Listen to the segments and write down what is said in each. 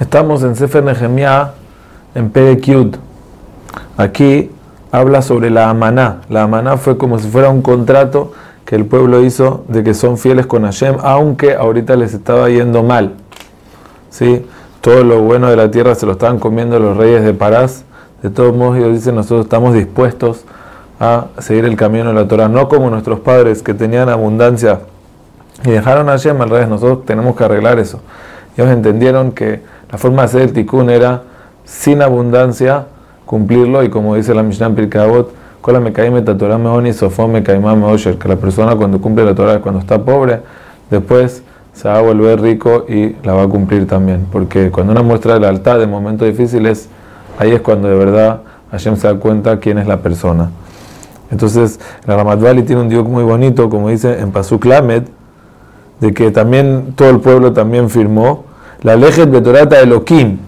Estamos en Sefer Nehemiah, en Perekyud. Aquí habla sobre la amaná. La amaná fue como si fuera un contrato que el pueblo hizo de que son fieles con Hashem, aunque ahorita les estaba yendo mal. ¿Sí? Todo lo bueno de la tierra se lo estaban comiendo los reyes de Parás. De todos modos, ellos dicen, nosotros estamos dispuestos a seguir el camino de la Torah, no como nuestros padres que tenían abundancia y dejaron Hashem, al revés, nosotros tenemos que arreglar eso. Ellos entendieron que la forma de hacer el tikkun era sin abundancia cumplirlo y como dice la Mishnah en Pirkabot, la me que la persona cuando cumple la Torah, cuando está pobre, después se va a volver rico y la va a cumplir también. Porque cuando uno muestra lealtad en momentos difíciles, ahí es cuando de verdad Hashem se da cuenta quién es la persona. Entonces, la Ramadvali tiene un dios muy bonito, como dice en Pasuk Lamed, de que también todo el pueblo también firmó la Lejet Betorata Elohim.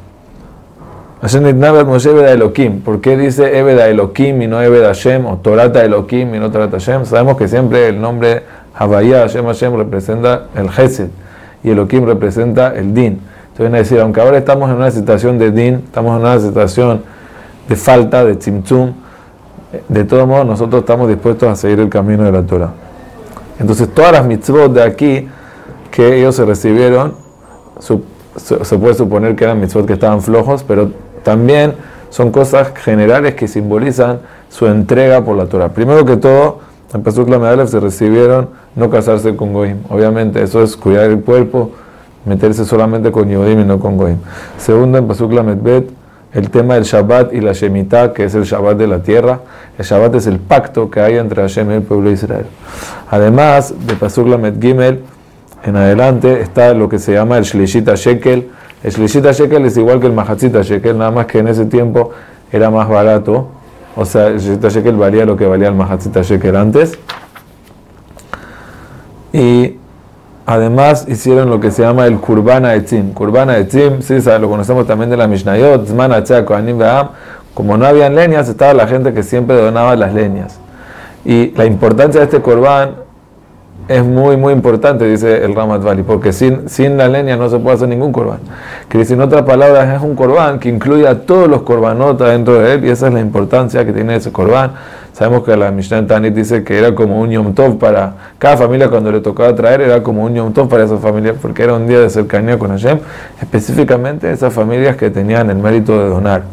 Moshe Elohim. ¿Por qué dice Ebeda Elohim y no Ebeda Hashem? O Torata Elohim y no Torata Hashem. Sabemos que siempre el nombre Havaya Hashem Hashem representa el Gesed y Elohim representa el Din. Entonces a decir, aunque ahora estamos en una situación de Din, estamos en una situación de falta, de Tzimtzum, de todos modos nosotros estamos dispuestos a seguir el camino de la Torah. Entonces todas las mitzvot de aquí que ellos se recibieron, se puede suponer que eran mitzvot que estaban flojos, pero también son cosas generales que simbolizan su entrega por la Torah. Primero que todo, en Pasuk Lamed se recibieron no casarse con Goim. Obviamente, eso es cuidar el cuerpo, meterse solamente con Yodim y no con Goim. Segundo, en Pasuk Lamed el tema del Shabbat y la Shemitah, que es el Shabbat de la tierra. El Shabbat es el pacto que hay entre Hashem y el pueblo de Israel. Además, de Pasuk Lamed Gimel, en adelante está lo que se llama el Shlishita Shekel. El Shlishita Shekel es igual que el Mahatzita Shekel, nada más que en ese tiempo era más barato. O sea, el Shlishita Shekel valía lo que valía el Mahatzita Shekel antes. Y además hicieron lo que se llama el Kurbana Etzim. Kurbana Etzim, sí, lo conocemos también de la Mishnayot, Zman Como no habían leñas, estaba la gente que siempre donaba las leñas. Y la importancia de este Kurban es muy, muy importante, dice el Ramat Vali, porque sin, sin la leña no se puede hacer ningún corbán. Que dice, en otras palabras, es un corbán que incluye a todos los corbanotas dentro de él, y esa es la importancia que tiene ese corbán. Sabemos que la Mishnah Tanit dice que era como un Yom Tov para cada familia cuando le tocaba traer, era como un Yom Tov para esa familia, porque era un día de cercanía con Hashem, específicamente esas familias que tenían el mérito de donar.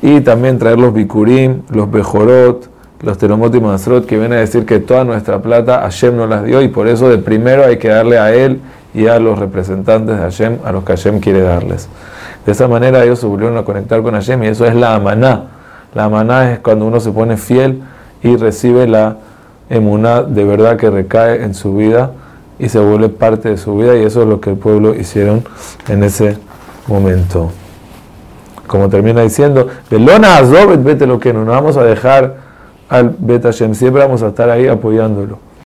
Y también traer los bikurim, los bejorot, los Teromot y Masrot, que viene a decir que toda nuestra plata Hashem nos las dio y por eso de primero hay que darle a él y a los representantes de Hashem, a los que Hashem quiere darles. De esa manera ellos se volvieron a conectar con Hashem y eso es la amaná. La amaná es cuando uno se pone fiel y recibe la emuná de verdad que recae en su vida y se vuelve parte de su vida y eso es lo que el pueblo hicieron en ese momento. Como termina diciendo, Belona Azobet, vete lo que no, vamos a dejar al Bet Hashem. Siempre vamos a estar ahí apoyándolo.